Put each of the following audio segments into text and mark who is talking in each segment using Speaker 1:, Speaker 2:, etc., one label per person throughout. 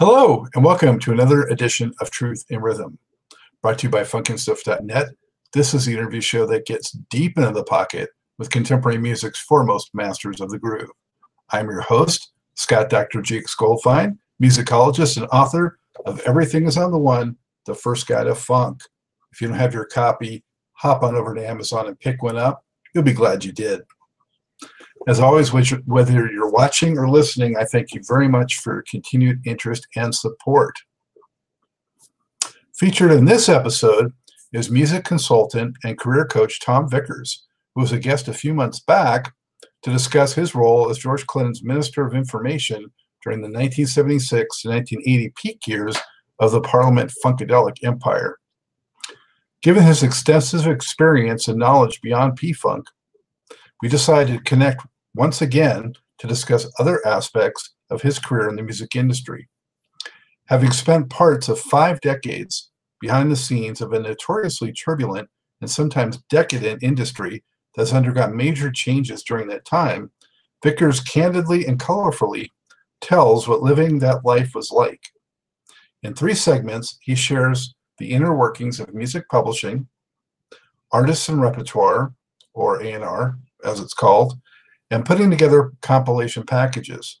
Speaker 1: Hello, and welcome to another edition of Truth in Rhythm, brought to you by funkinstuff.net. This is the interview show that gets deep into the pocket with contemporary music's foremost masters of the groove. I'm your host, Scott Dr. Jakes Goldfine, musicologist and author of Everything is on the One, the first guide of funk. If you don't have your copy, hop on over to Amazon and pick one up. You'll be glad you did. As always, whether you're watching or listening, I thank you very much for your continued interest and support. Featured in this episode is music consultant and career coach Tom Vickers, who was a guest a few months back to discuss his role as George Clinton's Minister of Information during the 1976 to 1980 peak years of the Parliament Funkadelic Empire. Given his extensive experience and knowledge beyond P-Funk, we decided to connect once again to discuss other aspects of his career in the music industry. Having spent parts of five decades behind the scenes of a notoriously turbulent and sometimes decadent industry that's undergone major changes during that time, Vickers candidly and colorfully tells what living that life was like. In three segments, he shares the inner workings of music publishing, artists and repertoire, or A&R, as it's called, and putting together compilation packages.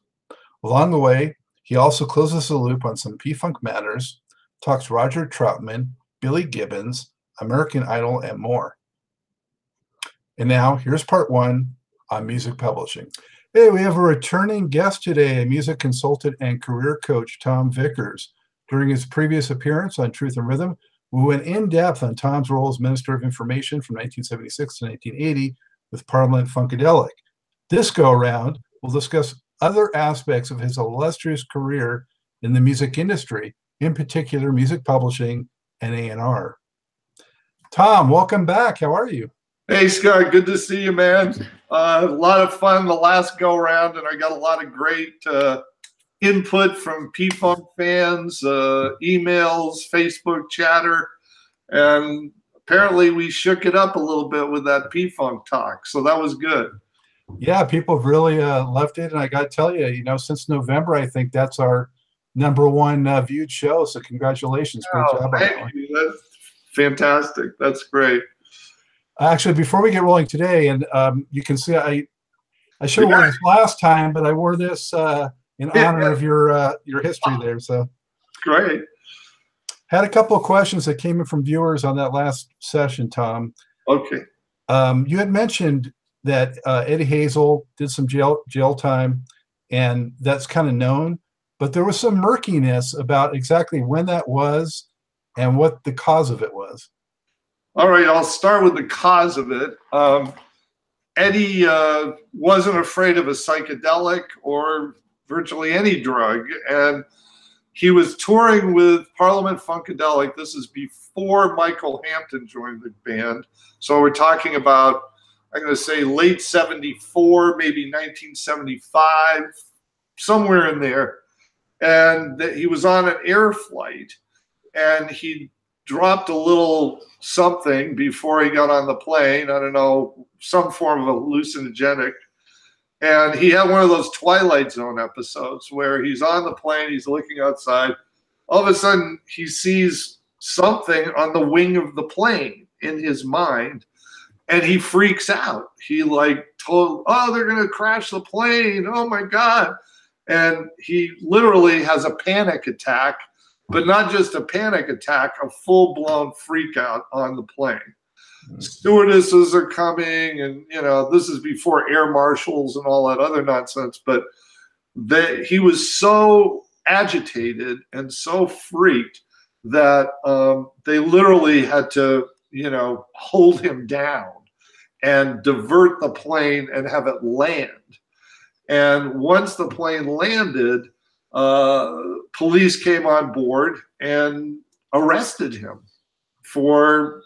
Speaker 1: Along the way, he also closes the loop on some P-Funk matters, talks Roger Troutman, Billy Gibbons, American Idol, and more. And now, here's part one on music publishing. Hey, we have a returning guest today, a music consultant and career coach, Tom Vickers. During his previous appearance on Truth in Rhythm, we went in depth on Tom's role as Minister of Information from 1976 to 1980 with Parliament Funkadelic. This go around, we'll discuss other aspects of his illustrious career in the music industry, in particular music publishing and A&R. Tom, welcome back. How are you?
Speaker 2: Hey, Scott. Good to see you, man. Uh, a lot of fun the last go around, and I got a lot of great uh, input from P-Funk fans, uh, emails, Facebook chatter, and apparently we shook it up a little bit with that P-Funk talk. So that was good.
Speaker 1: Yeah, people have really uh, loved it, and I got to tell you, you know, since November, I think that's our number one uh, viewed show. So congratulations, great oh, job!
Speaker 2: Thank you. That's fantastic. That's great.
Speaker 1: Actually, before we get rolling today, and um, you can see I I should have worn this last time, but I wore this uh, in honor of your uh, your history there. So
Speaker 2: great.
Speaker 1: Had a couple of questions that came in from viewers on that last session, Tom.
Speaker 2: Okay.
Speaker 1: Um, you had mentioned that uh, Eddie Hazel did some jail jail time, and that's kind of known. But there was some murkiness about exactly when that was and what the cause of it was.
Speaker 2: All right, I'll start with the cause of it. Um, Eddie uh, wasn't afraid of a psychedelic or virtually any drug, and he was touring with Parliament Funkadelic. This is before Michael Hampton joined the band, so we're talking about I'm going to say late 74, maybe 1975, somewhere in there. And he was on an air flight and he dropped a little something before he got on the plane. I don't know, some form of a hallucinogenic. And he had one of those Twilight Zone episodes where he's on the plane, he's looking outside. All of a sudden, he sees something on the wing of the plane in his mind and he freaks out. He like told, "Oh, they're going to crash the plane. Oh my god." And he literally has a panic attack, but not just a panic attack, a full-blown freak out on the plane. Mm-hmm. Stewardesses are coming and you know, this is before air marshals and all that other nonsense, but they, he was so agitated and so freaked that um, they literally had to, you know, hold him down and divert the plane and have it land. And once the plane landed, uh, police came on board and arrested him for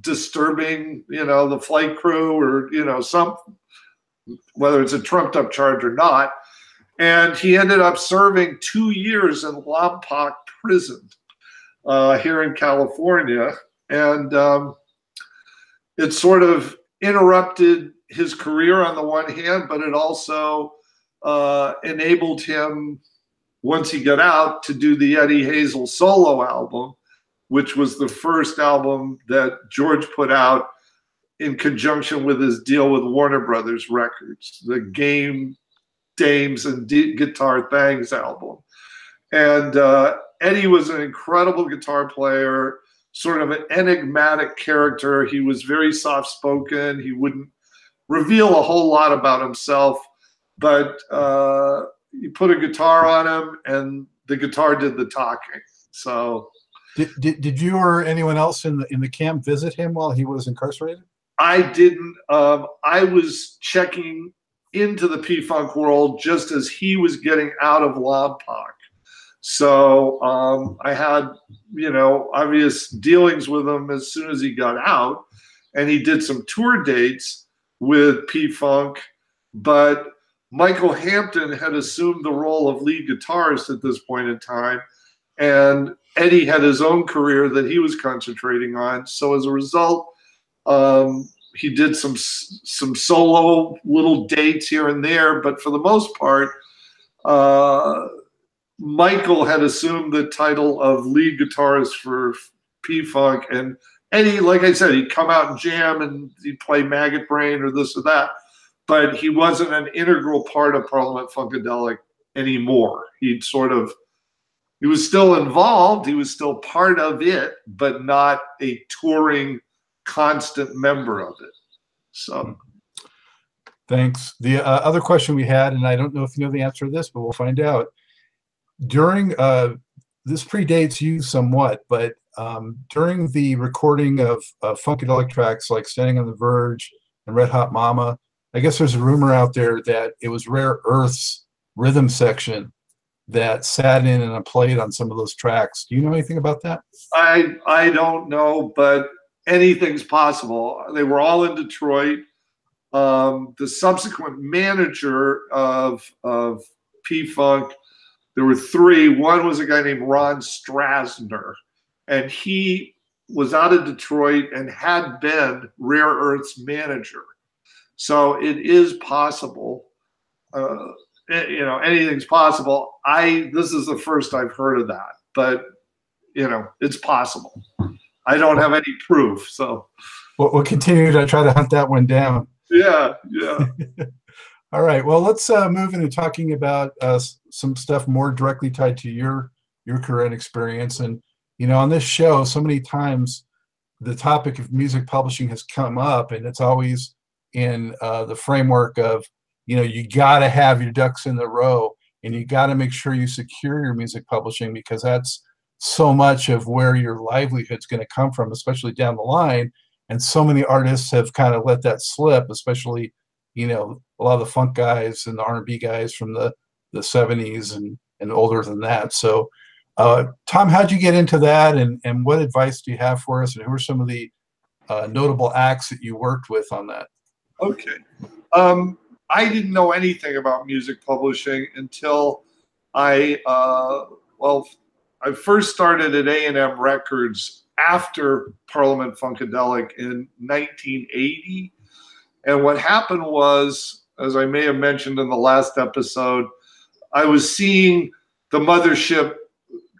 Speaker 2: disturbing, you know, the flight crew or, you know, some, whether it's a trumped up charge or not. And he ended up serving two years in Lompoc prison uh, here in California. And um, it sort of interrupted his career on the one hand, but it also uh, enabled him once he got out to do the Eddie Hazel solo album, which was the first album that George put out in conjunction with his deal with Warner Brothers Records, the Game Dames and D- Guitar Thangs album. And uh, Eddie was an incredible guitar player, sort of an enigmatic character. He was very soft spoken. He wouldn't reveal a whole lot about himself, but uh, you put a guitar on him and the guitar did the talking. So
Speaker 1: did, did, did you or anyone else in the in the camp visit him while he was incarcerated?
Speaker 2: I didn't. Um, I was checking into the P Funk world just as he was getting out of Lompoc. So um, I had, you know, obvious dealings with him as soon as he got out, and he did some tour dates with P Funk, but Michael Hampton had assumed the role of lead guitarist at this point in time, and Eddie had his own career that he was concentrating on. So as a result, um, he did some some solo little dates here and there, but for the most part, uh, Michael had assumed the title of lead guitarist for P Funk, and Eddie, like I said, he'd come out and jam and he'd play Maggot Brain or this or that but he wasn't an integral part of Parliament Funkadelic anymore. He'd sort of he was still involved, he was still part of it, but not a touring constant member of it. So
Speaker 1: thanks. The uh, other question we had, and I don't know if you know the answer to this, but we'll find out. During uh, this predates you somewhat, but um, during the recording of Funkadelic tracks like Standing on the Verge and Red Hot Mama, I guess there's a rumor out there that it was Rare Earth's rhythm section that sat in and played on some of those tracks. Do you know anything about that?
Speaker 2: I I don't know, but anything's possible. They were all in Detroit. Um, the subsequent manager of of P Funk, there were three. One was a guy named Ron Strassner, and he was out of Detroit and had been Rare Earth's manager. So it is possible. Uh, you know, anything's possible. I this is the first I've heard of that, but you know, it's possible. I don't have any proof, so
Speaker 1: we'll, we'll continue to try to hunt that one down.
Speaker 2: Yeah, yeah.
Speaker 1: All right. Well, let's uh, move into talking about uh, some stuff more directly tied to your your and experience. And you know, on this show, so many times the topic of music publishing has come up, and it's always in uh, the framework of you know you got to have your ducks in the row and you got to make sure you secure your music publishing because that's so much of where your livelihood's going to come from especially down the line and so many artists have kind of let that slip especially you know a lot of the funk guys and the r&b guys from the the 70s and and older than that so uh, tom how'd you get into that and and what advice do you have for us and who are some of the uh, notable acts that you worked with on that
Speaker 2: Okay. Um, I didn't know anything about music publishing until I, uh, well, I first started at A&M Records after Parliament Funkadelic in 1980. And what happened was, as I may have mentioned in the last episode, I was seeing the mothership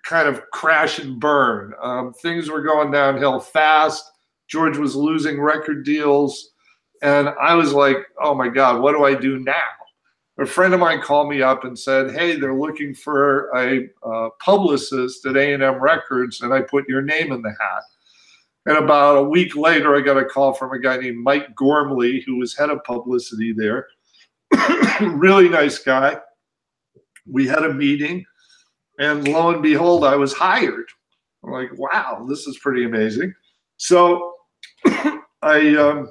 Speaker 2: kind of crash and burn. Um, things were going downhill fast. George was losing record deals. And I was like, oh my God, what do I do now? A friend of mine called me up and said, hey, they're looking for a uh, publicist at A&M Records, and I put your name in the hat. And about a week later, I got a call from a guy named Mike Gormley, who was head of publicity there. really nice guy. We had a meeting, and lo and behold, I was hired. I'm like, wow, this is pretty amazing. So I um,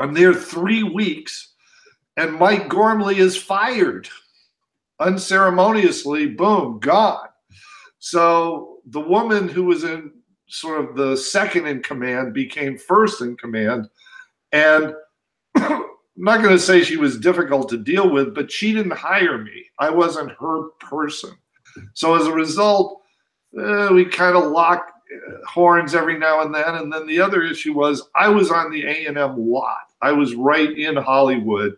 Speaker 2: I'm there three weeks, and Mike Gormley is fired unceremoniously. Boom, gone. So the woman who was in sort of the second in command became first in command. And I'm not going to say she was difficult to deal with, but she didn't hire me. I wasn't her person. So as a result, uh, we kind of locked horns every now and then. And then the other issue was I was on the A&M lot. I was right in Hollywood.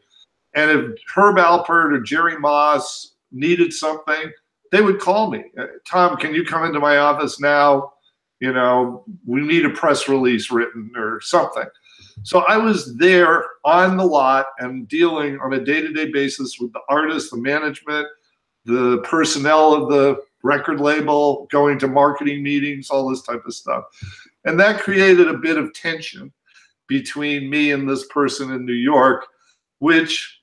Speaker 2: And if Herb Alpert or Jerry Moss needed something, they would call me, uh, Tom, can you come into my office now? You know, we need a press release written or something. So I was there on the lot and dealing on a day to day basis with the artists, the management, the personnel of the record label, going to marketing meetings, all this type of stuff. And that created a bit of tension between me and this person in New York, which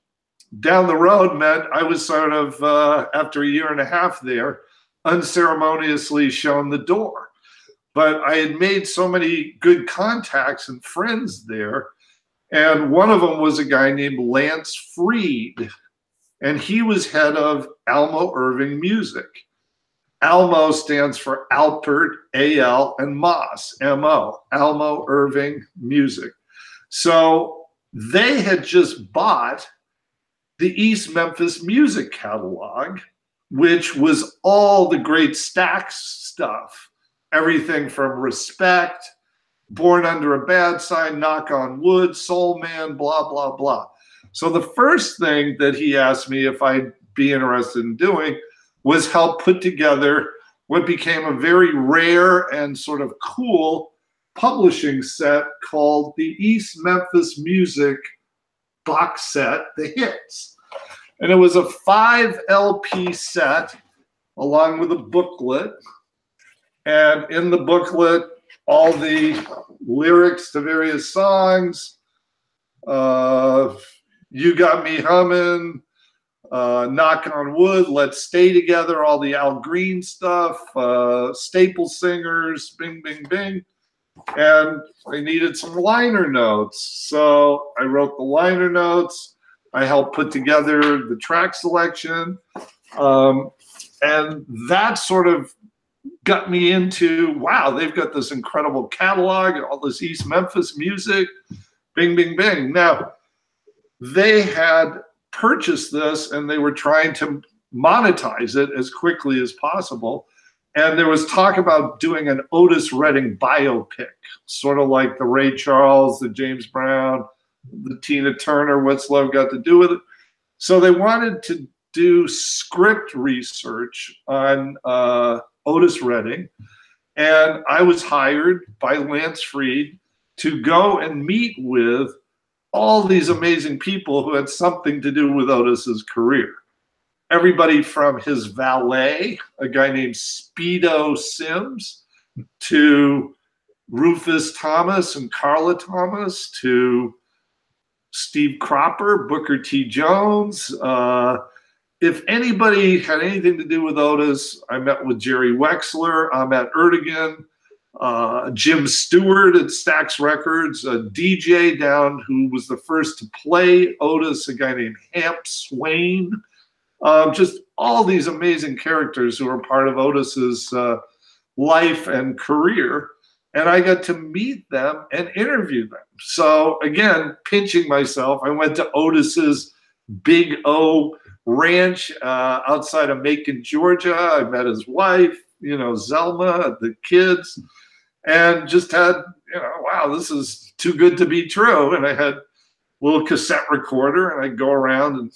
Speaker 2: down the road meant I was sort of, uh, after a year and a half there, unceremoniously shown the door. But I had made so many good contacts and friends there. And one of them was a guy named Lance Freed, and he was head of Almo Irving Music. Almo stands for Alpert, A-L, and Moss, M-O, Almo Irving Music. So they had just bought the East Memphis Music Catalog, which was all the great Stax stuff, everything from Respect, Born Under a Bad Sign, Knock on Wood, Soul Man, blah, blah, blah. So the first thing that he asked me if I'd be interested in doing was help put together what became a very rare and sort of cool publishing set called the East Memphis Music box set, The Hits. And it was a five LP set along with a booklet. And in the booklet, all the lyrics to various songs. Uh, you got me humming, uh, knock on wood, let's stay together, all the Al Green stuff, uh, staple singers, bing, bing, bing. And I needed some liner notes. So I wrote the liner notes. I helped put together the track selection. Um, and that sort of got me into wow, they've got this incredible catalog and all this East Memphis music. Bing, bing, bing. Now, they had purchased this and they were trying to monetize it as quickly as possible. And there was talk about doing an Otis Redding biopic, sort of like the Ray Charles, the James Brown, the Tina Turner, what's love got to do with it? So they wanted to do script research on uh, Otis Redding. And I was hired by Lance Freed to go and meet with all these amazing people who had something to do with Otis's career. Everybody from his valet, a guy named Speedo Sims, to Rufus Thomas and Carla Thomas, to Steve Cropper, Booker T. Jones. Uh, if anybody had anything to do with Otis, I met with Jerry Wexler, Ahmet Ertegun, uh, Jim Stewart at Stax Records, a DJ down who was the first to play Otis, a guy named Hamp Swain. Um, just all these amazing characters who were part of Otis's uh, life and career. And I got to meet them and interview them. So, again, pinching myself, I went to Otis's Big O ranch uh, outside of Macon, Georgia. I met his wife, you know, Zelma, the kids and just had, you know, wow, this is too good to be true. And I had a little cassette recorder and I'd go around and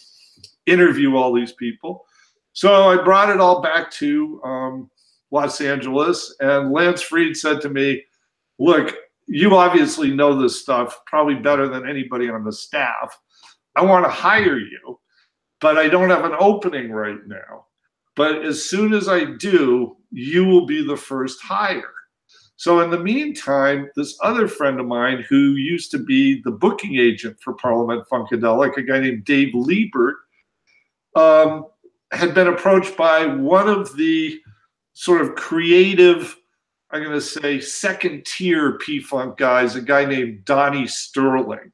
Speaker 2: interview all these people. So I brought it all back to um, Los Angeles, and Lance Freed said to me, Look, you obviously know this stuff probably better than anybody on the staff. I want to hire you, but I don't have an opening right now. But as soon as I do, you will be the first hire. So in the meantime, this other friend of mine who used to be the booking agent for Parliament Funkadelic, a guy named Dave Liebert, um, had been approached by one of the sort of creative, I'm going to say, second tier P Funk guys, a guy named Donnie Sterling.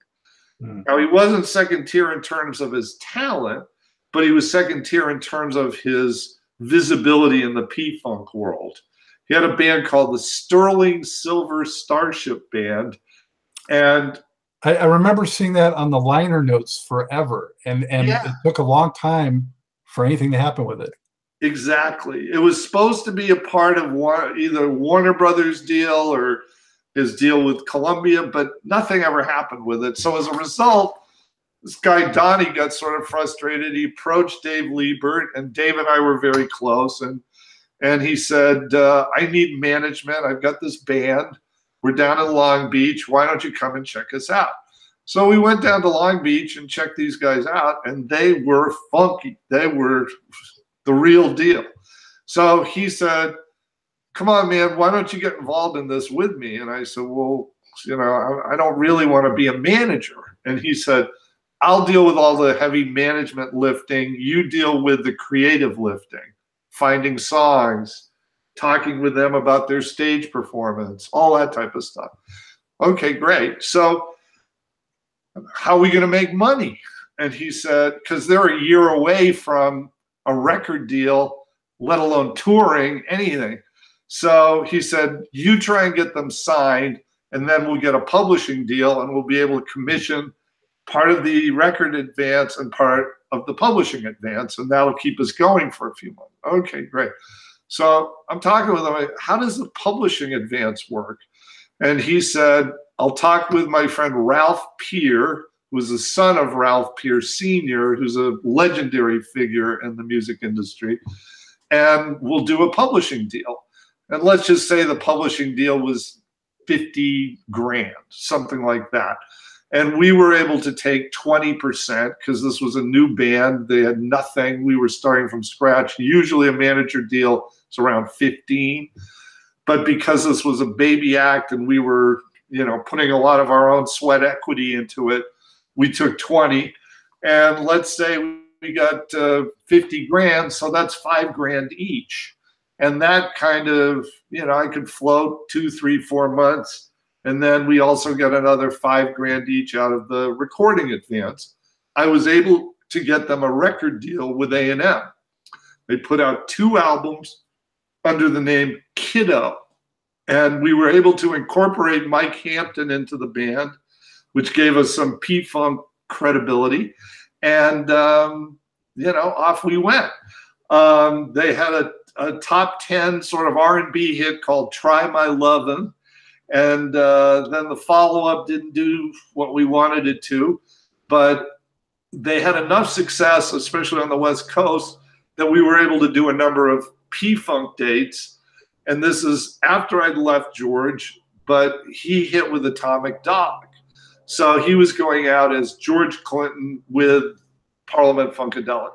Speaker 2: Mm. Now, he wasn't second tier in terms of his talent, but he was second tier in terms of his visibility in the P Funk world. He had a band called the Sterling Silver Starship Band, and
Speaker 1: I, I remember seeing that on the liner notes forever, and and yeah. it took a long time for anything to happen with it.
Speaker 2: Exactly. It was supposed to be a part of one, either Warner Brothers deal or his deal with Columbia, but nothing ever happened with it. So as a result, this guy Donnie got sort of frustrated. He approached Dave Liebert, and Dave and I were very close. And and he said, uh, "I need management. I've got this band. We're down in Long Beach. Why don't you come and check us out?" So we went down to Long Beach and checked these guys out, and they were funky. They were the real deal. So he said, Come on, man, why don't you get involved in this with me? And I said, Well, you know, I, don't really want to be a manager. And he said, I'll deal with all the heavy management lifting. You deal with the creative lifting, finding songs, talking with them about their stage performance, all that type of stuff. Okay, great. So, how are we going to make money? And he said, because they're a year away from a record deal, let alone touring, anything. So he said, You try and get them signed, and then we'll get a publishing deal and we'll be able to commission part of the record advance and part of the publishing advance, and that'll keep us going for a few months. Okay, great. So I'm talking with him, how does the publishing advance work? And he said, I'll talk with my friend Ralph Peer, who's the son of Ralph Peer Sr., who's a legendary figure in the music industry, and we'll do a publishing deal. And let's just say the publishing deal was 50 grand, something like that. And we were able to take 20% because this was a new band. They had nothing. We were starting from scratch. Usually a manager deal is around 15. But because this was a baby act and we were, you know, putting a lot of our own sweat equity into it, we took 20. And let's say we got uh, 50 grand, so that's five grand each and that kind of you know i could float two three four months. And then we also got another five grand each out of the recording advance. I was able to get them a record deal with a&m they put out two albums under the name kiddo. And we were able to incorporate mike hampton into the band which gave us some p-funk credibility. And um, you know off we went. Um, they had a a top 10 sort of r&b hit called try my lovin' and uh, then the follow-up didn't do what we wanted it to but they had enough success especially on the west coast that we were able to do a number of p-funk dates. And this is after i'd left george but he hit with atomic dog. So he was going out as george clinton with parliament funkadelic.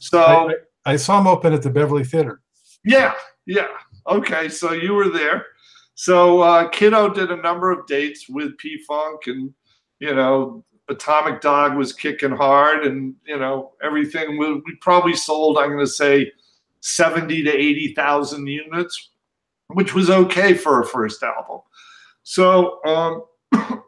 Speaker 2: So
Speaker 1: I, I saw him open at the beverly theater
Speaker 2: yeah, yeah. Okay, so you were there. So uh, Kiddo did a number of dates with P Funk, and you know, Atomic Dog was kicking hard, and you know, everything. We, we probably sold, I'm going to say, seventy to eighty thousand units, which was okay for a first album. So um,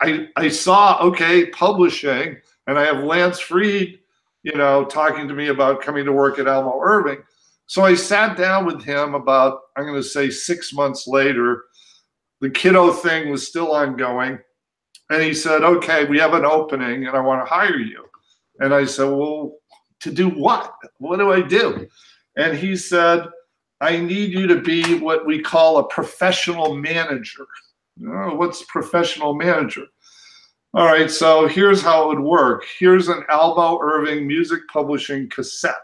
Speaker 2: I I saw okay publishing, and I have Lance Freed, you know, talking to me about coming to work at Almo Irving. So I sat down with him about, I'm going to say six months later. The kiddo thing was still ongoing. And he said, Okay, we have an opening and I want to hire you. And I said, Well, to do what? What do I do? And he said, I need you to be what we call a professional manager. Oh, what's professional manager? All right, so here's how it would work. Here's an Almo Irving music publishing cassette.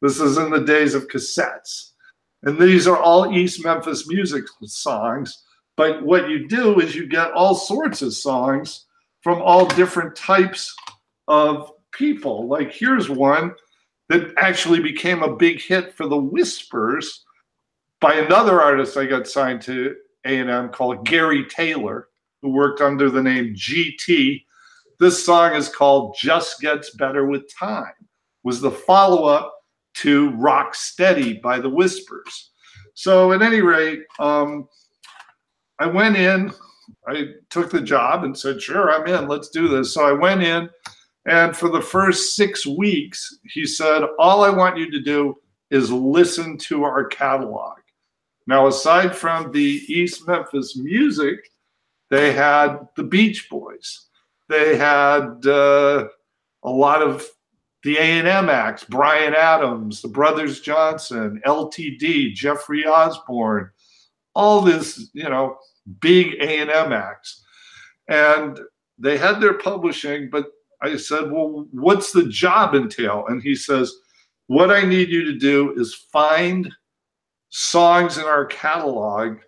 Speaker 2: This is in the days of cassettes. And these are all East Memphis music songs. But what you do is you get all sorts of songs from all different types of people. Like here's one that actually became a big hit for the Whispers by another artist I got signed to A&M called Gary Taylor, who worked under the name GT. This song is called Just Gets Better with Time. Was the follow-up to Rock Steady by the Whispers. So, at any rate, um, I went in, I took the job and said, Sure, I'm in, let's do this. So, I went in, and for the first six weeks, he said, All I want you to do is listen to our catalog. Now, aside from the East Memphis music, they had the Beach Boys. They had uh, a lot of the A&M acts, Bryan Adams, the Brothers Johnson, LTD, Jeffrey Osborne, all this, you know, big A&M acts. And they had their publishing, but I said, Well, what's the job entail? And he says, What I need you to do is find songs in our catalog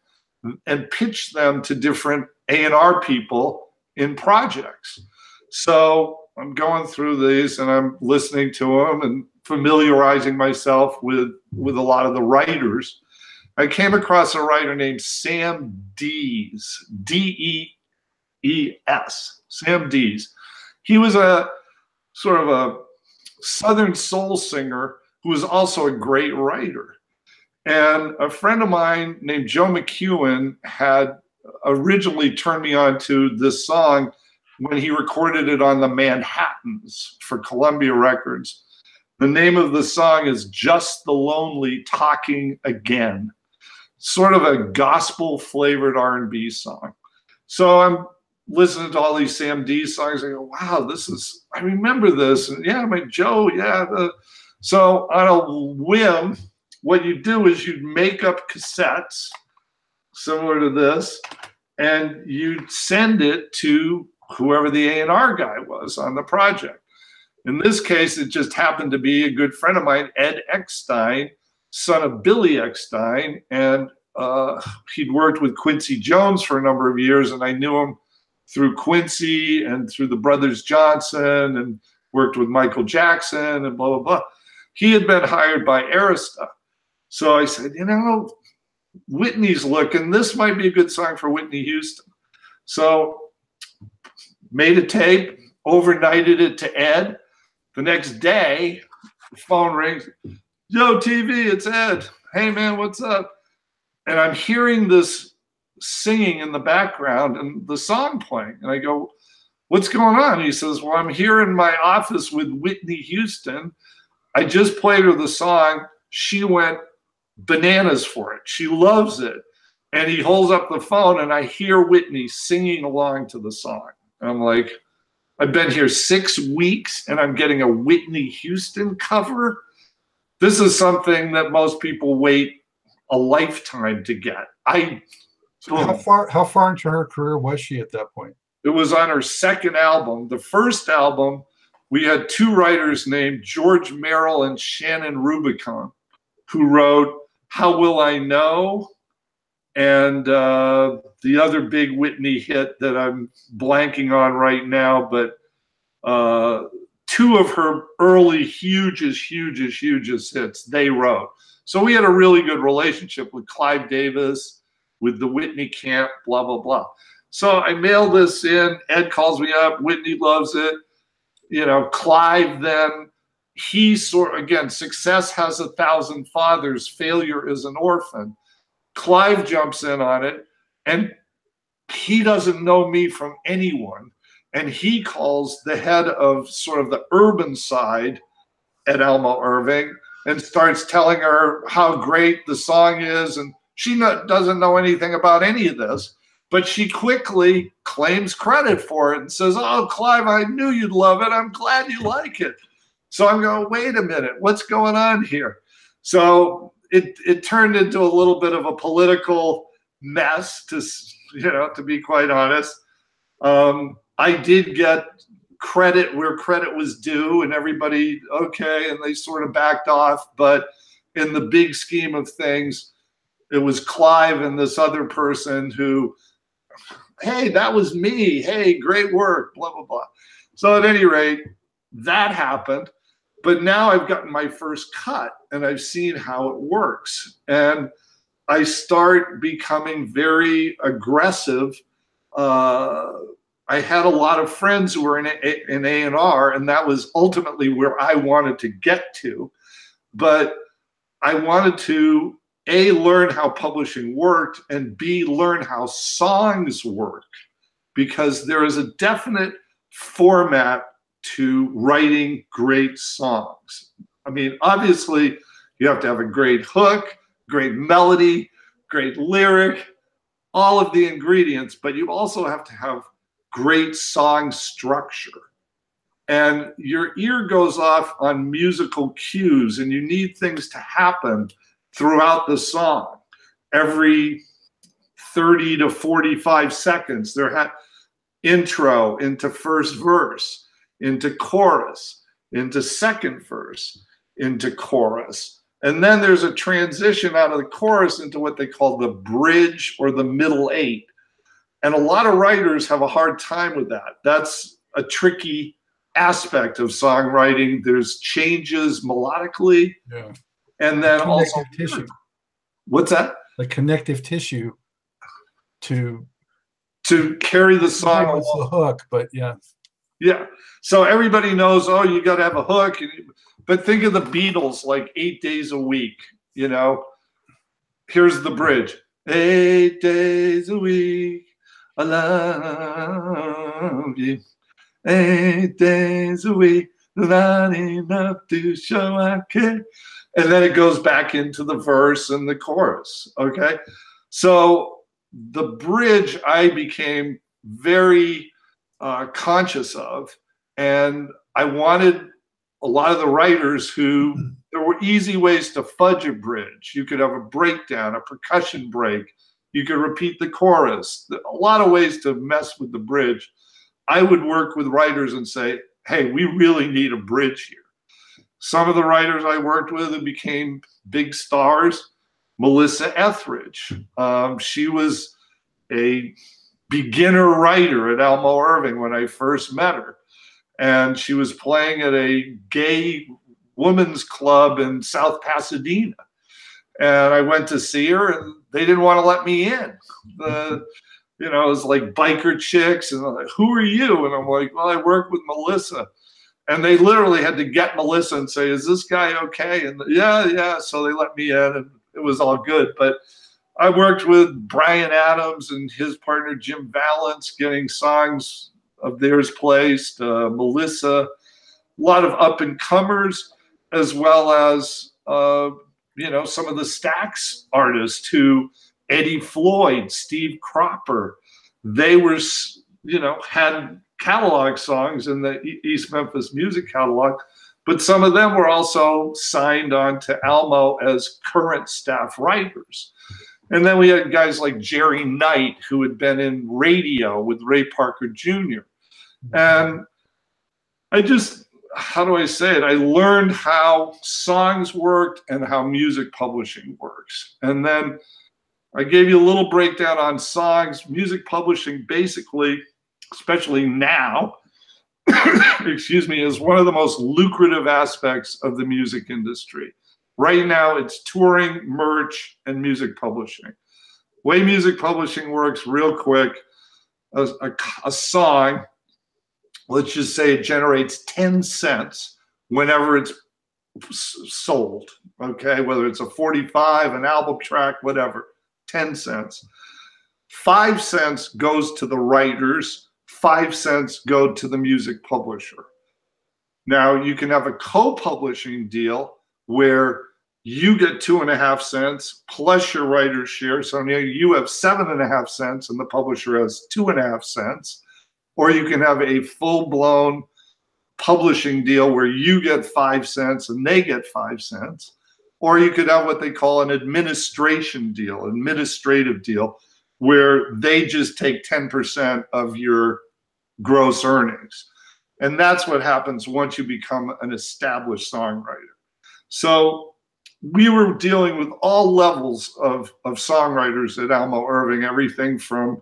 Speaker 2: and pitch them to different A&R people in projects. So I'm going through these and I'm listening to them and familiarizing myself with with a lot of the writers. I came across a writer named Sam Dees, D E E S, Sam Dees. He was a sort of a Southern soul singer who was also a great writer. And a friend of mine named Joe McEwen had originally turned me on to this song when he recorded it on the Manhattans for Columbia Records. The name of the song is Just the Lonely Talking Again. Sort of a gospel flavored R&B song. So I'm listening to all these Sam Dees songs. I go, wow, this is, I remember this. And yeah, like, Joe, yeah. so on a whim, what you do is you'd make up cassettes similar to this, and you'd send it to whoever the A&R guy was on the project. In this case, it just happened to be a good friend of mine, Ed Eckstine, son of Billy Eckstine, and uh, he'd worked with Quincy Jones for a number of years, and I knew him through Quincy and through the brothers Johnson, and worked with Michael Jackson and blah blah blah. He had been hired by Arista, so I said, you know, Whitney's looking. This might be a good song for Whitney Houston. So made a tape, overnighted it to Ed. The next day, the phone rings. Yo, TV, it's Ed. Hey, man, what's up? And I'm hearing this singing in the background and the song playing. And I go, What's going on? He says, Well, I'm here in my office with Whitney Houston. I just played her the song. She went bananas for it. She loves it. And he holds up the phone, and I hear Whitney singing along to the song. And I'm like, I've been here six weeks and I'm getting a Whitney Houston cover. This is something that most people wait a lifetime to get. I
Speaker 1: so how far how far into her career was she at that point?
Speaker 2: It was on her second album. The first album, we had two writers named George Merrill and Shannon Rubicam, who wrote how Will I Know? And uh, the other big Whitney hit that I'm blanking on right now, but uh, two of her early hugest, hugest, hugest hits they wrote. So we had a really good relationship with Clive Davis, with the Whitney camp, blah, blah, blah. So I mail this in. Ed calls me up. Whitney loves it. You know, Clive then he sort again success has a thousand fathers failure is an orphan clive jumps in on it and he doesn't know me from anyone and he calls the head of sort of the urban side at almo irving and starts telling her how great the song is and she not, doesn't know anything about any of this but she quickly claims credit for it and says oh clive i knew you'd love it. I'm glad you like it. So I'm going, wait a minute, what's going on here? So it it turned into a little bit of a political mess, to you know, to be quite honest. Um, I did get credit where credit was due, and everybody okay, and they sort of backed off. But in the big scheme of things, it was Clive and this other person who, hey, that was me. Hey, great work, blah blah blah. So at any rate, that happened. But now I've gotten my first cut and I've seen how it works. And I start becoming very aggressive. Uh, I had a lot of friends who were in A, in A&R, and that was ultimately where I wanted to get to. But I wanted to a learn how publishing worked, and b learn how songs work, because there is a definite format to writing great songs. I mean, obviously, you have to have a great hook, great melody, great lyric, all of the ingredients, but you also have to have great song structure. And your ear goes off on musical cues, and you need things to happen throughout the song. Every 30 to 45 seconds, there had intro into first verse into chorus, into second verse, into chorus. And then there's a transition out of the chorus into what they call the bridge or the middle eight. And a lot of writers have a hard time with that. That's a tricky aspect of songwriting. There's changes melodically.
Speaker 1: Yeah.
Speaker 2: And then
Speaker 1: Connective
Speaker 2: also
Speaker 1: tissue,
Speaker 2: what's that?
Speaker 1: the connective tissue to
Speaker 2: To carry the song
Speaker 1: was the hook, but yeah.
Speaker 2: Yeah. So everybody knows, oh, you got to have a hook. But think of the Beatles like eight days a week, you know? Here's the bridge eight days a week. I love you. Eight days a week. Not enough to show I care. And then it goes back into the verse and the chorus. Okay. So the bridge I became very uh, conscious of. And I wanted a lot of the writers who there were easy ways to fudge a bridge. You could have a breakdown, a percussion break. You could repeat the chorus. A lot of ways to mess with the bridge. I would work with writers and say, hey, we really need a bridge here. Some of the writers I worked with who became big stars, Melissa Etheridge. Um, she was a beginner writer at Almo Irving when I first met her. And she was playing at a gay women's club in South Pasadena. And I went to see her and they didn't want to let me in. The, you know, it was like biker chicks and I'm like, who are you? And I'm like, well, I work with Melissa. And they literally had to get Melissa and say, is this guy okay? And yeah, yeah. So they let me in and it was all good. But I worked with Bryan Adams and his partner Jim Vallance getting songs of theirs placed, uh, Melissa, a lot of up and comers, as well as, uh, you know, some of the Stax artists who Eddie Floyd, Steve Cropper, they were, you know, had catalog songs in the East Memphis music catalog, but some of them were also signed on to Almo as current staff writers. And then we had guys like Jerry Knight, who had been in radio with Ray Parker Jr. And I just, how do I say it? I learned how songs worked and how music publishing works. And then I gave you a little breakdown on songs. Music publishing, basically, especially now, excuse me, is one of the most lucrative aspects of the music industry. Right now, it's touring, merch, and music publishing. Way music publishing works real quick. A, a, a, song, let's just say it generates 10 cents whenever it's sold. Okay, whether it's a 45, an album track, whatever, 10 cents. Five cents goes to the writers, five cents go to the music publisher. Now, you can have a co publishing deal where you get two and a half cents plus your writer's share. So now you have seven and a half cents and the publisher has two and a half cents. Or you can have a full blown publishing deal where you get five cents and they get five cents. Or you could have what they call an administration deal, administrative deal, where they just take 10% of your gross earnings. And that's what happens once you become an established songwriter. So we were dealing with all levels of, of songwriters at Almo Irving, everything from,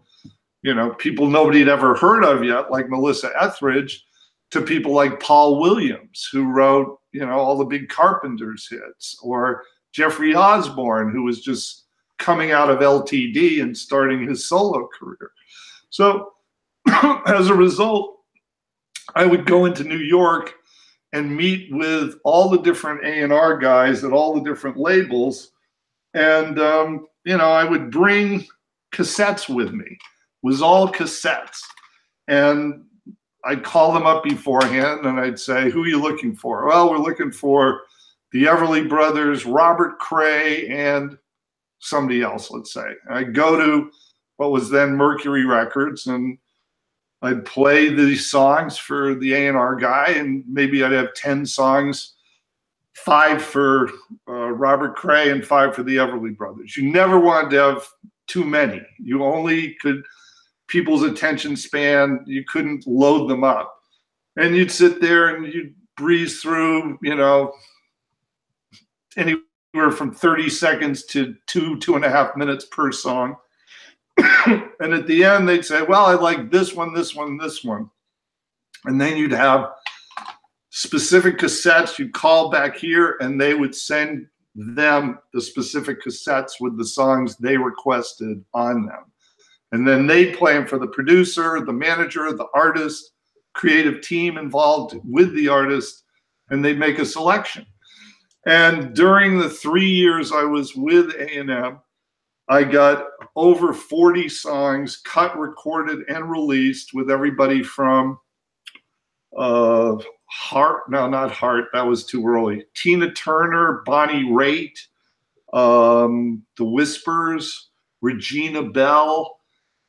Speaker 2: you know, people nobody had ever heard of yet, like Melissa Etheridge, to people like Paul Williams, who wrote, you know, all the big Carpenters hits, or Jeffrey Osborne, who was just coming out of LTD and starting his solo career. So as a result, I would go into New York and meet with all the different A&R guys at all the different labels. And, um, you know, I would bring cassettes with me. It was all cassettes. And I'd call them up beforehand and I'd say, who are you looking for? Well, we're looking for the Everly Brothers, Robert Cray, and somebody else, let's say. I'd go to what was then Mercury Records and I'd play these songs for the A&R guy, and maybe I'd have 10 songs, five for uh, Robert Cray and five for the Everly Brothers. You never wanted to have too many. You only could, people's attention span, you couldn't load them up. and you'd sit there and you'd breeze through, you know, anywhere from 30 seconds to two, two and a half minutes per song. and at the end, they'd say, Well, I like this one, this one, this one. And then you'd have specific cassettes. You'd call back here, and they would send them the specific cassettes with the songs they requested on them. And then they'd play them for the producer, the manager, the artist, creative team involved with the artist, and they'd make a selection. And during the three years I was with A&M, I got over 40 songs cut, recorded, and released with everybody from uh, Heart, no, not Heart, that was too early. Tina Turner, Bonnie Raitt, um, The Whispers, Regina Belle,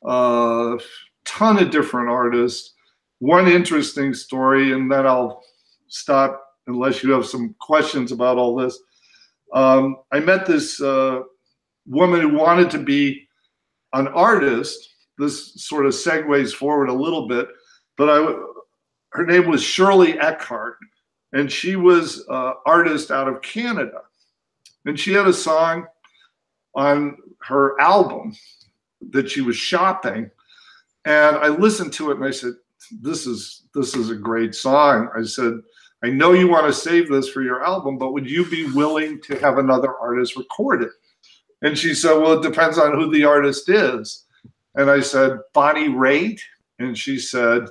Speaker 2: a uh, ton of different artists. One interesting story, and then I'll stop unless you have some questions about all this. Um, I met this uh, woman who wanted to be an artist. This sort of segues forward a little bit, but I, her name was Shirley Eikhard, and she was an artist out of Canada. And she had a song on her album that she was shopping. And I listened to it and I said, This is this is a great song. I said, I know you want to save this for your album, but would you be willing to have another artist record it? And she said, Well, it depends on who the artist is. And I said, Bonnie Raitt. And she said,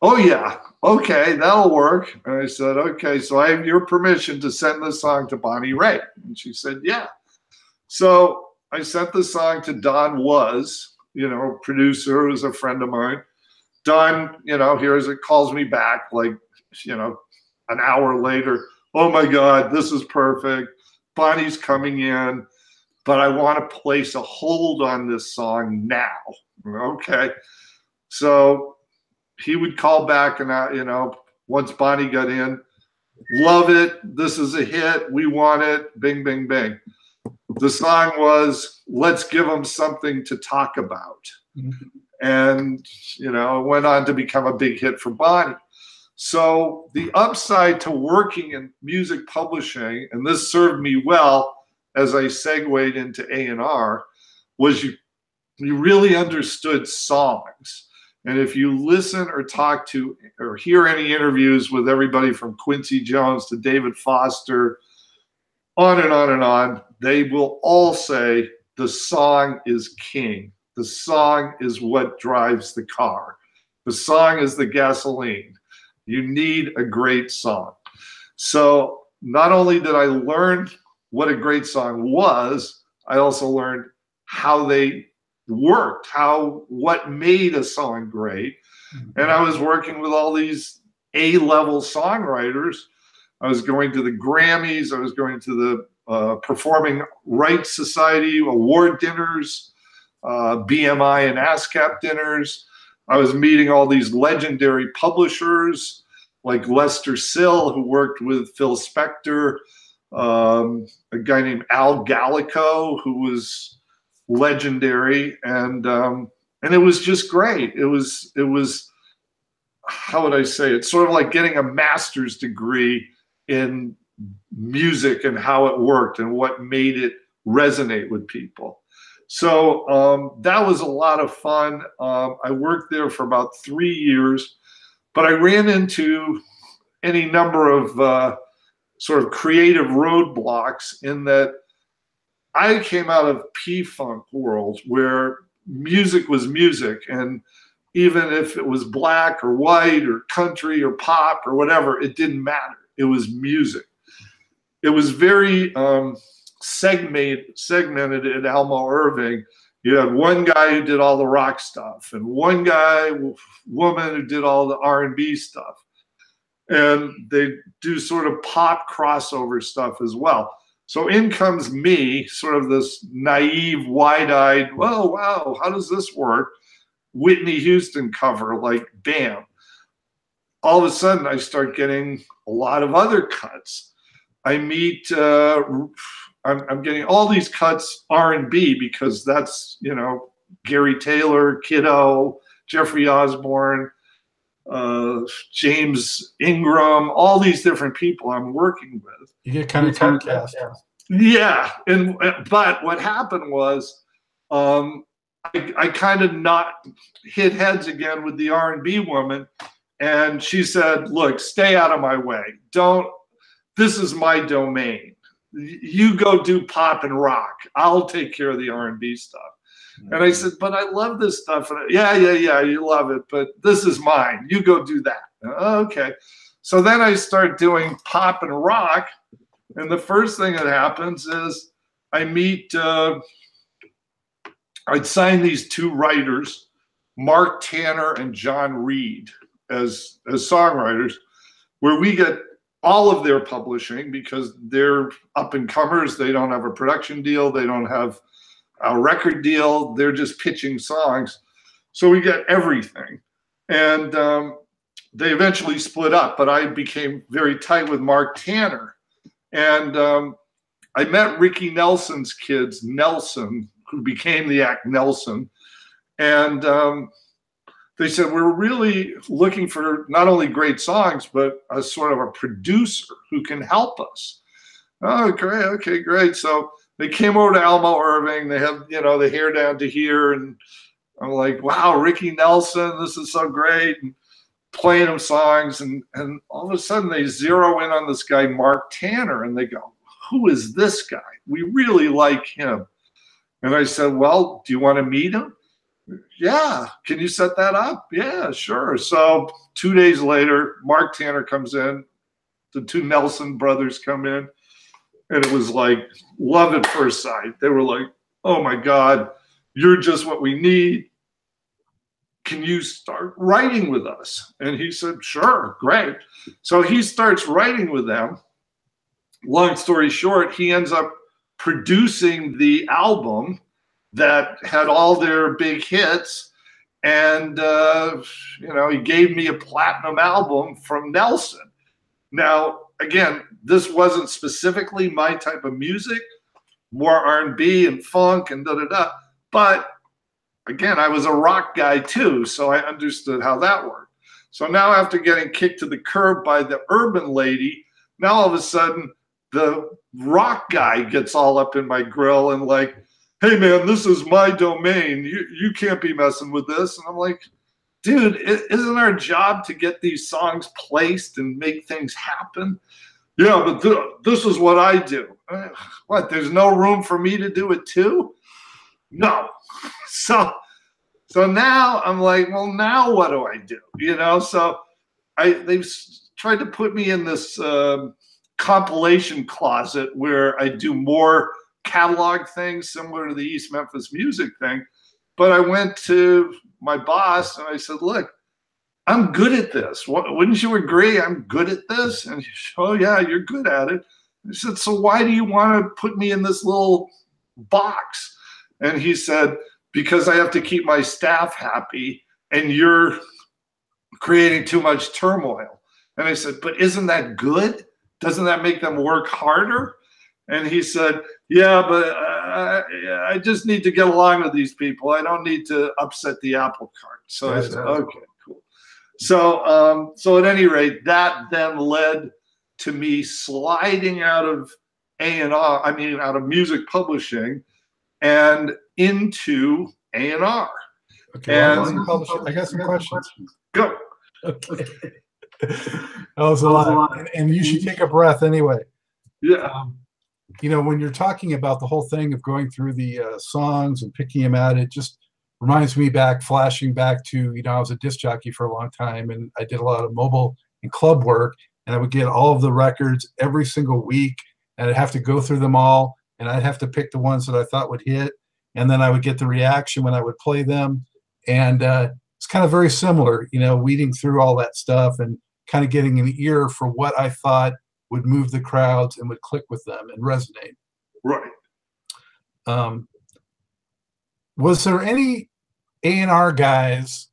Speaker 2: Oh, yeah. Okay, that'll work. And I said, Okay, so I have your permission to send this song to Bonnie Raitt. And she said, Yeah. So I sent the song to Don Was, you know, producer who's a friend of mine. Don, you know, here's it calls me back like, you know, an hour later. Oh my God, this is perfect. Bonnie's coming in but I want to place a hold on this song now. Okay. So he would call back and, I, you know, once Bonnie got in, love it. This is a hit. We want it. Bing, bing, bing. The song was Let's Give Them Something to Talk About. Mm-hmm. And, you know, it went on to become a big hit for Bonnie. So the upside to working in music publishing, and this served me well as I segued into A&R was you you really understood songs. And if you listen or talk to or hear any interviews with everybody from Quincy Jones to David Foster, on and on and on, they will all say the song is king. The song is what drives the car. The song is the gasoline. You need a great song. So not only did I learn what a great song was, I also learned how they worked, how what made a song great. Mm-hmm. And I was working with all these A level songwriters. I was going to the Grammys, I was going to the uh, Performing Rights Society award dinners, uh, BMI and ASCAP dinners. I was meeting all these legendary publishers like Lester Sill, who worked with Phil Spector um, a guy named Al Gallico, who was legendary, and um, and it was just great. It was it was how would I say? It's sort of like getting a master's degree in music and how it worked and what made it resonate with people. So um, that was a lot of fun. Um, I worked there for about three years, but I ran into any number of uh, sort of creative roadblocks in that I came out of P Funk world where music was music and even if it was black or white or country or pop or whatever, it didn't matter. It was music. It was very um, segment, segmented at Almo Irving. You had one guy who did all the rock stuff, and one guy, woman who did all the R and B stuff and they do sort of pop crossover stuff as well. So in comes me, sort of this naive, wide-eyed, whoa, wow, how does this work? Whitney Houston cover, like bam. All of a sudden, I start getting a lot of other cuts. I meet, uh, I'm, I'm getting all these cuts R&B because that's, you know, Gary Taylor, Kiddo, Jeffrey Osborne, uh, James Ingram, all these different people I'm working with.
Speaker 1: You get kind of typecast.
Speaker 2: Yeah, and but what happened was, um, I, I kind of not hit heads again with the R and B woman, and she said, "Look, stay out of my way. Don't. This is my domain. You go do pop and rock. I'll take care of the R and B stuff." And I said, "But I love this stuff." And I, yeah, yeah, yeah, you love it, but this is mine. You go do that. Okay. So then I start doing pop and rock, and the first thing that happens is I meet. Uh, I'd sign these two writers, Marc Tanner and John Reed, as as songwriters, where we get all of their publishing because they're up and comers. They don't have a production deal. They don't have a record deal. They're just pitching songs. So we get everything. And um, they eventually split up, but I became very tight with Marc Tanner. And um, I met Ricky Nelson's kids, Nelson, who became the act Nelson. And um, they said, We're really looking for not only great songs, but a sort of a producer who can help us. Oh, great. Okay, great. So they came over to Almo Irving. They have, you know, the hair down to here. And I'm like, wow, Ricky Nelson, this is so great. And playing them songs. And, and all of a sudden they zero in on this guy, Marc Tanner, and they go, who is this guy? We really like him. And I said, well, do you want to meet him? Yeah. Can you set that up? Yeah, sure. So two days later, Marc Tanner comes in. The two Nelson brothers come in and it was like love at first sight. They were like, "Oh my God, you're just what we need. Can you start writing with us?" And he said, "Sure, great." So he starts writing with them. Long story short, he ends up producing the album that had all their big hits. And, uh, you know, he gave me a platinum album from Nelson. Now, again, this wasn't specifically my type of music, more R&B and funk and da da da. But again, I was a rock guy too, so I understood how that worked. So now after getting kicked to the curb by the urban lady, now all of a sudden the rock guy gets all up in my grill and like, "Hey man, this is my domain. You you can't be messing with this." And I'm like, "Dude, isn't our job to get these songs placed and make things happen?" Yeah, but th- this is what I do. What? There's no room for me to do it too? No. So, so now I'm like, well, now what do I do? You know, so I they've tried to put me in this um, compilation closet where I do more catalog things similar to the East Memphis music thing. But I went to my boss and I said, look, I'm good at this. Wouldn't you agree? I'm good at this. And he said, oh, yeah, you're good at it. I said, so why do you want to put me in this little box? And he said, because I have to keep my staff happy and you're creating too much turmoil. And I said, but isn't that good? Doesn't that make them work harder? And he said, yeah, but uh, I just need to get along with these people. I don't need to upset the apple cart. So I said, okay. Cool. So, um, so at any rate, that then led to me sliding out of A and R. I mean, out of music publishing, and into A and R.
Speaker 1: Okay, and I got some questions.
Speaker 2: Go.
Speaker 1: Okay. that was a lot, and, and, you should take a breath anyway.
Speaker 2: Yeah. Um,
Speaker 1: you know, when you're talking about the whole thing of going through the uh, songs and picking them out, it just reminds me back, flashing back to, you know, I was a disc jockey for a long time and I did a lot of mobile and club work and I would get all of the records every single week and I'd have to go through them all and I'd have to pick the ones that I thought would hit. And then I would get the reaction when I would play them. And uh, it's kind of very similar, you know, weeding through all that stuff and kind of getting an ear for what I thought would move the crowds and would click with them and resonate.
Speaker 2: Right.
Speaker 1: Um, was there any A&R guys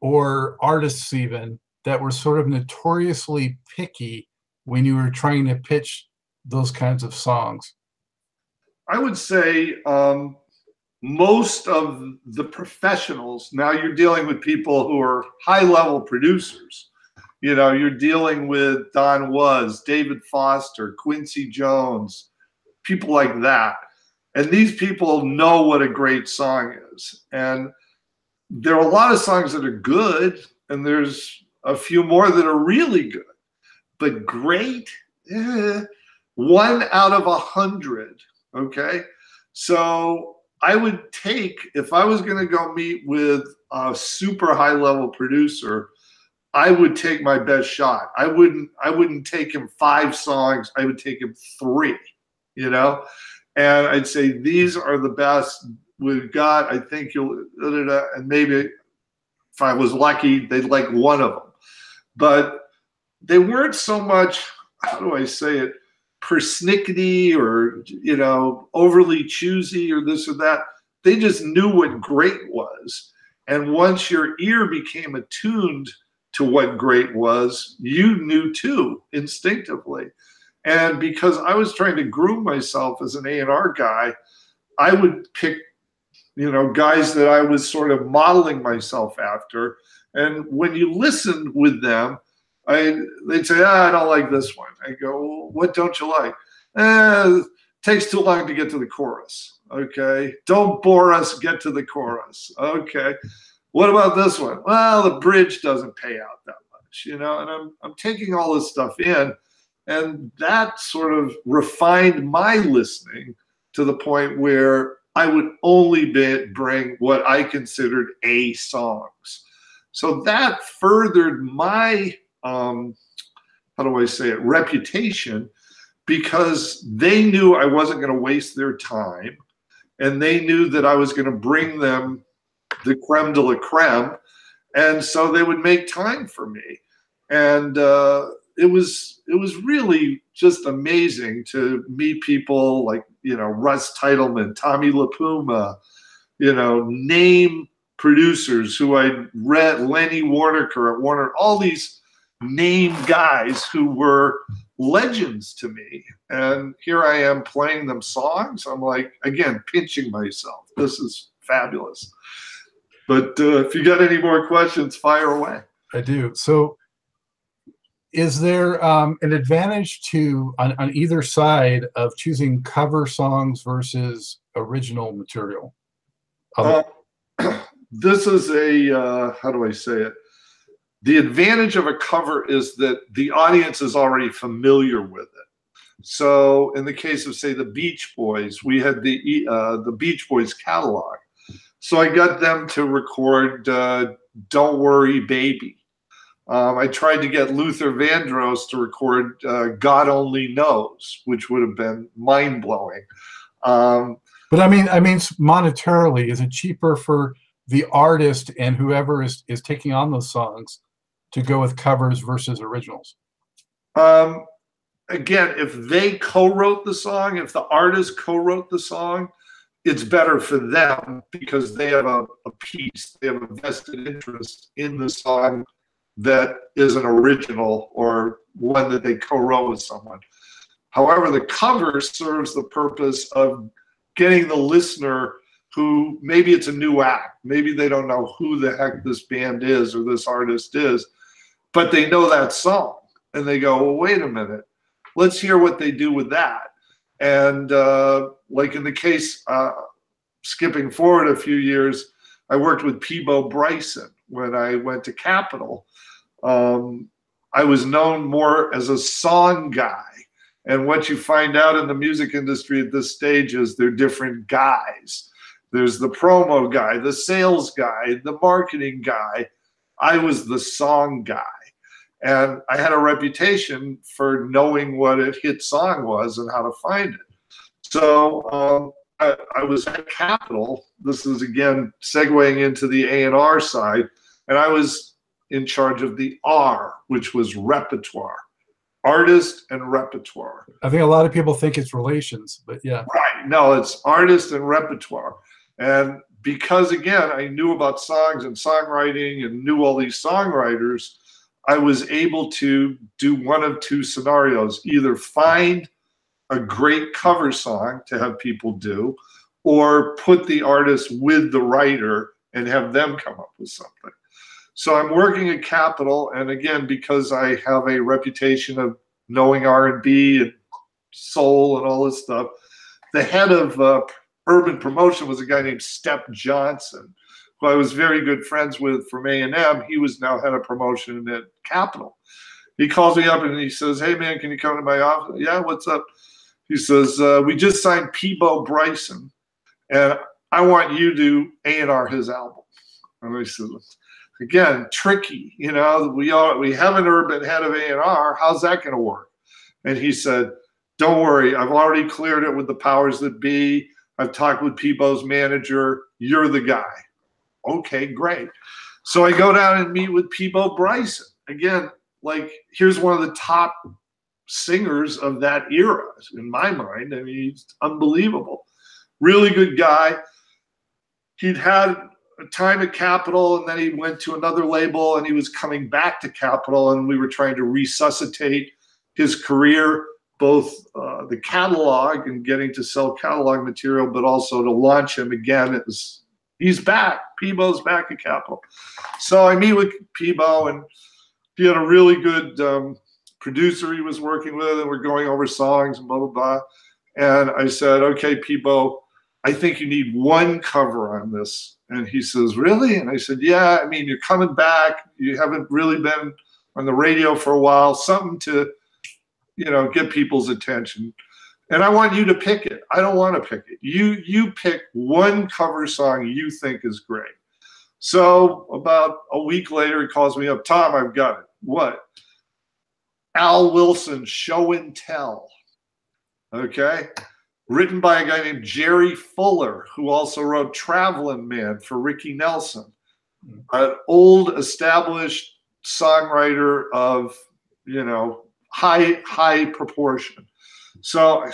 Speaker 1: or artists even that were sort of notoriously picky when you were trying to pitch those kinds of songs?
Speaker 2: I would say um, most of the professionals now you're dealing with people who are high level producers you know you're dealing with don was david foster quincy jones people like that. And these people know what a great song is. And there are a lot of songs that are good and there's a few more that are really good. But great eh, one out of a hundred okay? So I would take if I was going to go meet with a super high level producer, I would take my best shot. I wouldn't I wouldn't take him five songs. I would take him three, you know, and I'd say these are the best we've got. I think you'll and maybe if I was lucky, they'd like one of them, but they weren't so much. How do I say it? persnickety or you know overly choosy or this or that they just knew what great was and once your ear became attuned to what great was you knew too instinctively and because i was trying to groom myself as an a&r guy i would pick you know guys that i was sort of modeling myself after and when you listened with them I they'd say, ah, I don't like this one. I go, well, what don't you like? Eh, takes too long to get to the chorus. Okay, don't bore us. Get to the chorus. Okay, what about this one? Well, the bridge doesn't pay out that much, you know. And I'm I'm taking all this stuff in, and that sort of refined my listening to the point where I would only bring what I considered A songs. So that furthered my um, how do I say it, reputation because they knew I wasn't going to waste their time and they knew that I was going to bring them the creme de la creme. And so they would make time for me. And uh, it was it was really just amazing to meet people like you know Russ Titelman, Tommy LiPuma, you know, name producers who I read Lenny Waronker at Warner, all these name guys who were legends to me. And here I am playing them songs. I'm like, again, pinching myself. This is fabulous. But uh, if you got any more questions, fire away.
Speaker 1: I do. So, is there um, an advantage to on, on either side of choosing cover songs versus original material?
Speaker 2: Uh, this is a uh, how do I say it? The advantage of a cover is that the audience is already familiar with it. So, in the case of say the Beach Boys, we had the uh, the Beach Boys catalog. So I got them to record uh, "Don't Worry, Baby." Um, I tried to get Luther Vandross to record uh, "God Only Knows," which would have been mind blowing. Um,
Speaker 1: but I mean, I mean, monetarily, is it cheaper for the artist and whoever is is taking on those songs to go with covers versus originals?
Speaker 2: Um, again, if they co-wrote the song, if the artist co-wrote the song, it's better for them because they have a, a piece, they have a vested interest in the song that is an original or one that they co-wrote with someone. However, the cover serves the purpose of getting the listener who maybe it's a new act, maybe they don't know who the heck this band is or this artist is, but they know that song and they go, well, wait a minute, let's hear what they do with that. And uh, like in the case, uh, skipping forward a few years, I worked with Peabo Bryson when I went to Capitol. Um, I was known more as a song guy. And what you find out in the music industry at this stage is they're different guys. There's the promo guy, the sales guy, the marketing guy. I was the song guy. And I had a reputation for knowing what a hit song was and how to find it. So um, I, I, was at Capitol. This is again segueing into the A and R side, and I was in charge of the R, which was repertoire, artist and repertoire.
Speaker 1: I think a lot of people think it's relations, but yeah.
Speaker 2: Right. No, it's artist and repertoire. And because again, I knew about songs and songwriting and knew all these songwriters I was able to do one of two scenarios either find a great cover song to have people do, or put the artist with the writer and have them come up with something. So I'm working at Capitol, and again, because I have a reputation of knowing R&B and soul and all this stuff, the head of uh, urban promotion was a guy named Step Johnson, who I was very good friends with from A&M. He was now head of promotion at Capitol. He calls me up and he says, "Hey man, can you come to my office?" Yeah, what's up? He says, uh, "We just signed Peabo Bryson, and I want you to A&R his album." And I said, "Again, tricky. You know, we are we have an urban head of A&R. How's that going to work?" And he said, "Don't worry. I've already cleared it with the powers that be. I've talked with Peabo's manager. You're the guy." Okay, great. So I go down and meet with Peabo Bryson. Again, like here's one of the top singers of that era in my mind. I mean, he's unbelievable. Really good guy. He'd had a time at Capitol and then he went to another label and he was coming back to Capitol and we were trying to resuscitate his career, both uh, the catalog and getting to sell catalog material, but also to launch him again. It was he's back. Peabo's back at Capitol. So I meet with Peabo and he had a really good um, producer he was working with, and we're going over songs and blah blah blah. And I said, "Okay, Peabo, I think you need one cover on this." And he says, "Really?" And I said, "Yeah. I mean, you're coming back. You haven't really been on the radio for a while. Something to, you know, get people's attention." And I want you to pick it. I don't want to pick it. You you pick one cover song you think is great. So about a week later, he calls me up. Tom, I've got it what? Al Wilson, Show and Tell. Okay. Written by a guy named Jerry Fuller, who also wrote Traveling Man for Ricky Nelson, an old established songwriter of, you know, high, high proportion. So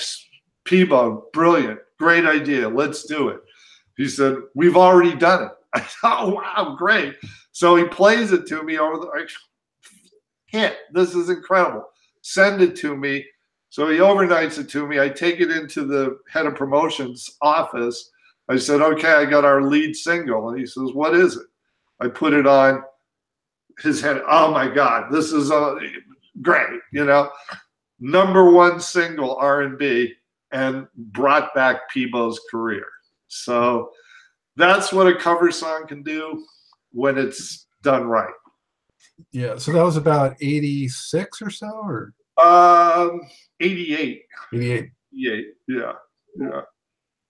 Speaker 2: Peabo, brilliant, great idea. Let's do it. He said, We've already done it. I thought, oh, wow, great. So he plays it to me over the hit. This is incredible. Send it to me. So he overnights it to me. I take it into the head of promotions office. I said, okay, I got our lead single. And he says, what is it? I put it on his head. Oh my God, this is a great, you know, number one single R&B and brought back Peabo's career. So that's what a cover song can do when it's done right.
Speaker 1: Yeah, so that was about 86 or so, or?
Speaker 2: Um, 88.
Speaker 1: 88.
Speaker 2: 88, yeah, yeah.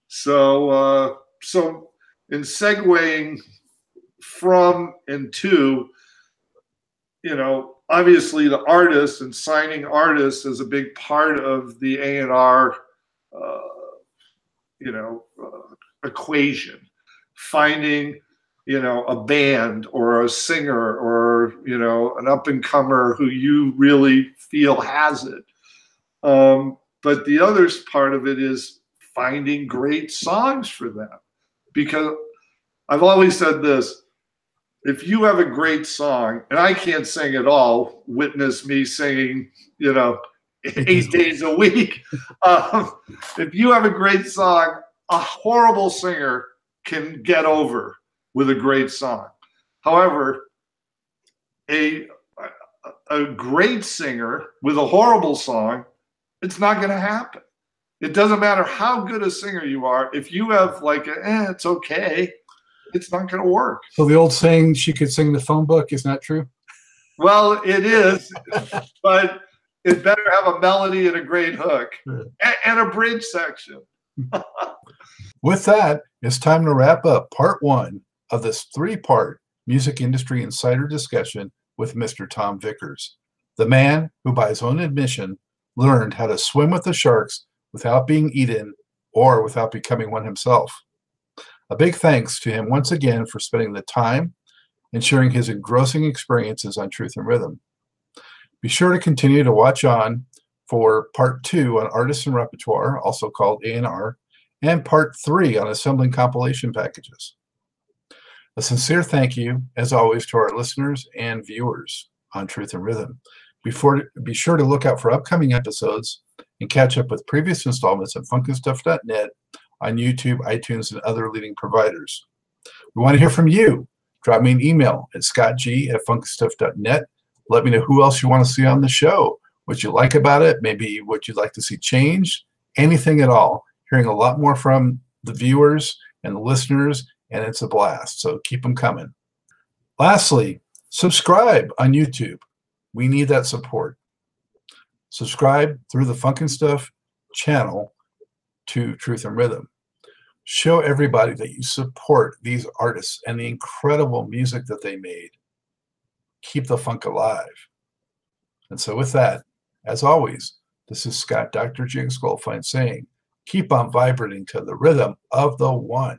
Speaker 2: So, uh, so in segueing from and to, you know, obviously the artist and signing artists is a big part of the A&R, uh, you know, uh, equation. Finding you know a band or a singer or you know an up and comer who you really feel has it um, but the other part of it is finding great songs for them because i've always said this if you have a great song and i can't sing at all witness me singing you know eight days a week um, if you have a great song a horrible singer can get over with a great song. However, a a great singer with a horrible song, it's not going to happen. It doesn't matter how good a singer you are. If you have like, a, eh, it's okay, it's not going to work.
Speaker 1: So the old saying, "She could sing the phone book," is not true.
Speaker 2: Well, it is, but it better have a melody and a great hook and, and a bridge section.
Speaker 1: With that, it's time to wrap up part one of this three part music industry insider discussion with Mr. Tom Vickers, the man who, by his own admission, learned how to swim with the sharks without being eaten or without becoming one himself. A big thanks to him once again for spending the time and sharing his engrossing experiences on Truth in Rhythm. Be sure to continue to watch on for part two on artists and repertoire, also called A&R, and part three on assembling compilation packages. A sincere thank you, as always, to our listeners and viewers on Truth in Rhythm. Before, be sure to look out for upcoming episodes and catch up with previous installments at funkinstuff.net on YouTube, iTunes, and other leading providers. We want to hear from you. Drop me an email at scottg at funkystuff.net. Let me know who else you want to see on the show, what you like about it, maybe what you'd like to see changed, anything at all. Hearing a lot more from the viewers and the listeners, and it's a blast. So keep them coming. Lastly, subscribe on YouTube. We need that support. Subscribe through the Funkin' Stuff channel to Truth in Rhythm. Show everybody that you support these artists and the incredible music that they made. Keep the funk alive. And so, with that, as always, this is Scott Dr. Jigs Goldfine saying, keep on vibrating to the rhythm of the one.